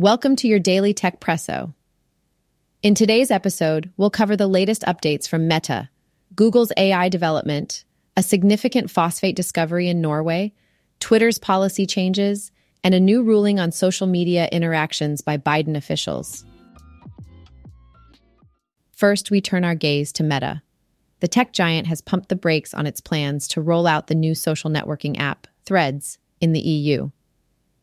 Welcome to your daily Techpresso. In today's episode, we'll cover the latest updates from Meta, Google's AI development, a significant phosphate discovery in Norway, Twitter's policy changes, and a new ruling on social media interactions by Biden officials. First, we turn our gaze to Meta. The tech giant has pumped the brakes on its plans to roll out the new social networking app, Threads, in the EU.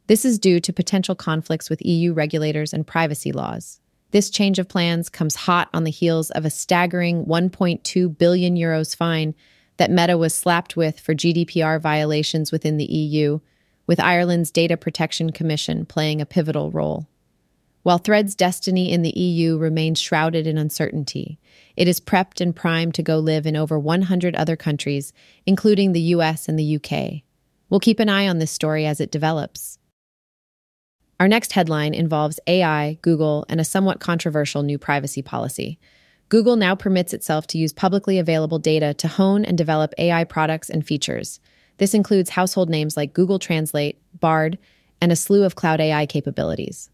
This is due to potential conflicts with EU regulators and privacy laws. This change of plans comes hot on the heels of a staggering 1.2 billion euros fine that Meta was slapped with for GDPR violations within the EU, with Ireland's Data Protection Commission playing a pivotal role. While Thread's destiny in the EU remains shrouded in uncertainty, it is prepped and primed to go live in over 100 other countries, including the US and the UK. We'll keep an eye on this story as it develops. Our next headline involves AI, Google, and a somewhat controversial new privacy policy. Google now permits itself to use publicly available data to hone and develop AI products and features. This includes household names like Google Translate, Bard, and a slew of cloud AI capabilities.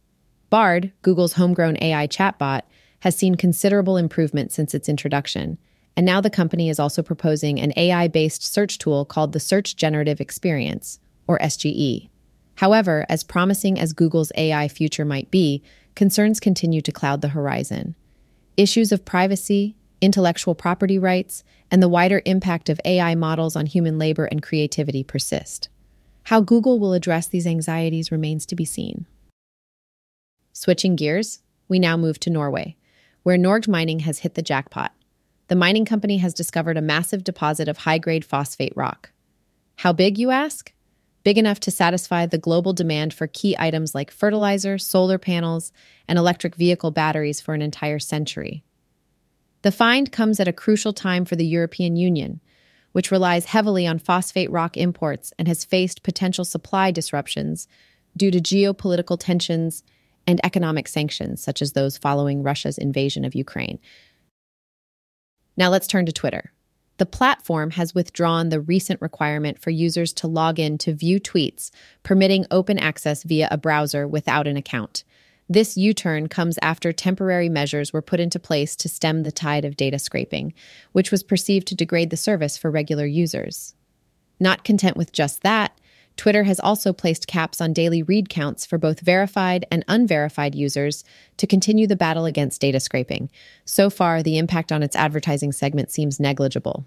Bard, Google's homegrown AI chatbot, has seen considerable improvement since its introduction, and now the company is also proposing an AI based search tool called the Search Generative Experience, or SGE. However, as promising as Google's AI future might be, concerns continue to cloud the horizon. Issues of privacy, intellectual property rights, and the wider impact of AI models on human labor and creativity persist. How Google will address these anxieties remains to be seen. Switching gears, we now move to Norway, where Norge Mining has hit the jackpot. The mining company has discovered a massive deposit of high grade phosphate rock. How big, you ask? Big enough to satisfy the global demand for key items like fertilizer, solar panels, and electric vehicle batteries for an entire century. The find comes at a crucial time for the European Union, which relies heavily on phosphate rock imports and has faced potential supply disruptions due to geopolitical tensions and economic sanctions, such as those following Russia's invasion of Ukraine. Now let's turn to Twitter. The platform has withdrawn the recent requirement for users to log in to view tweets, permitting open access via a browser without an account. This U turn comes after temporary measures were put into place to stem the tide of data scraping, which was perceived to degrade the service for regular users. Not content with just that, Twitter has also placed caps on daily read counts for both verified and unverified users to continue the battle against data scraping. So far, the impact on its advertising segment seems negligible.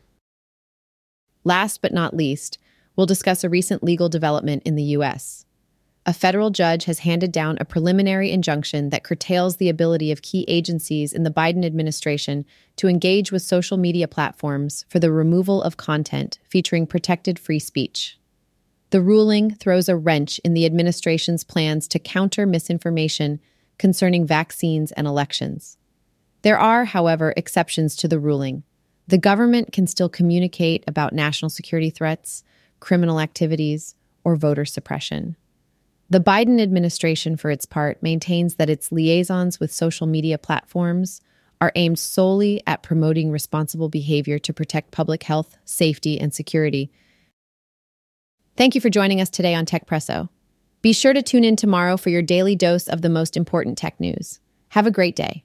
Last but not least, we'll discuss a recent legal development in the U.S. A federal judge has handed down a preliminary injunction that curtails the ability of key agencies in the Biden administration to engage with social media platforms for the removal of content featuring protected free speech. The ruling throws a wrench in the administration's plans to counter misinformation concerning vaccines and elections. There are, however, exceptions to the ruling. The government can still communicate about national security threats, criminal activities, or voter suppression. The Biden administration, for its part, maintains that its liaisons with social media platforms are aimed solely at promoting responsible behavior to protect public health, safety, and security Thank you for joining us today on Techpresso. Be sure to tune in tomorrow for your daily dose of the most important tech news. Have a great day.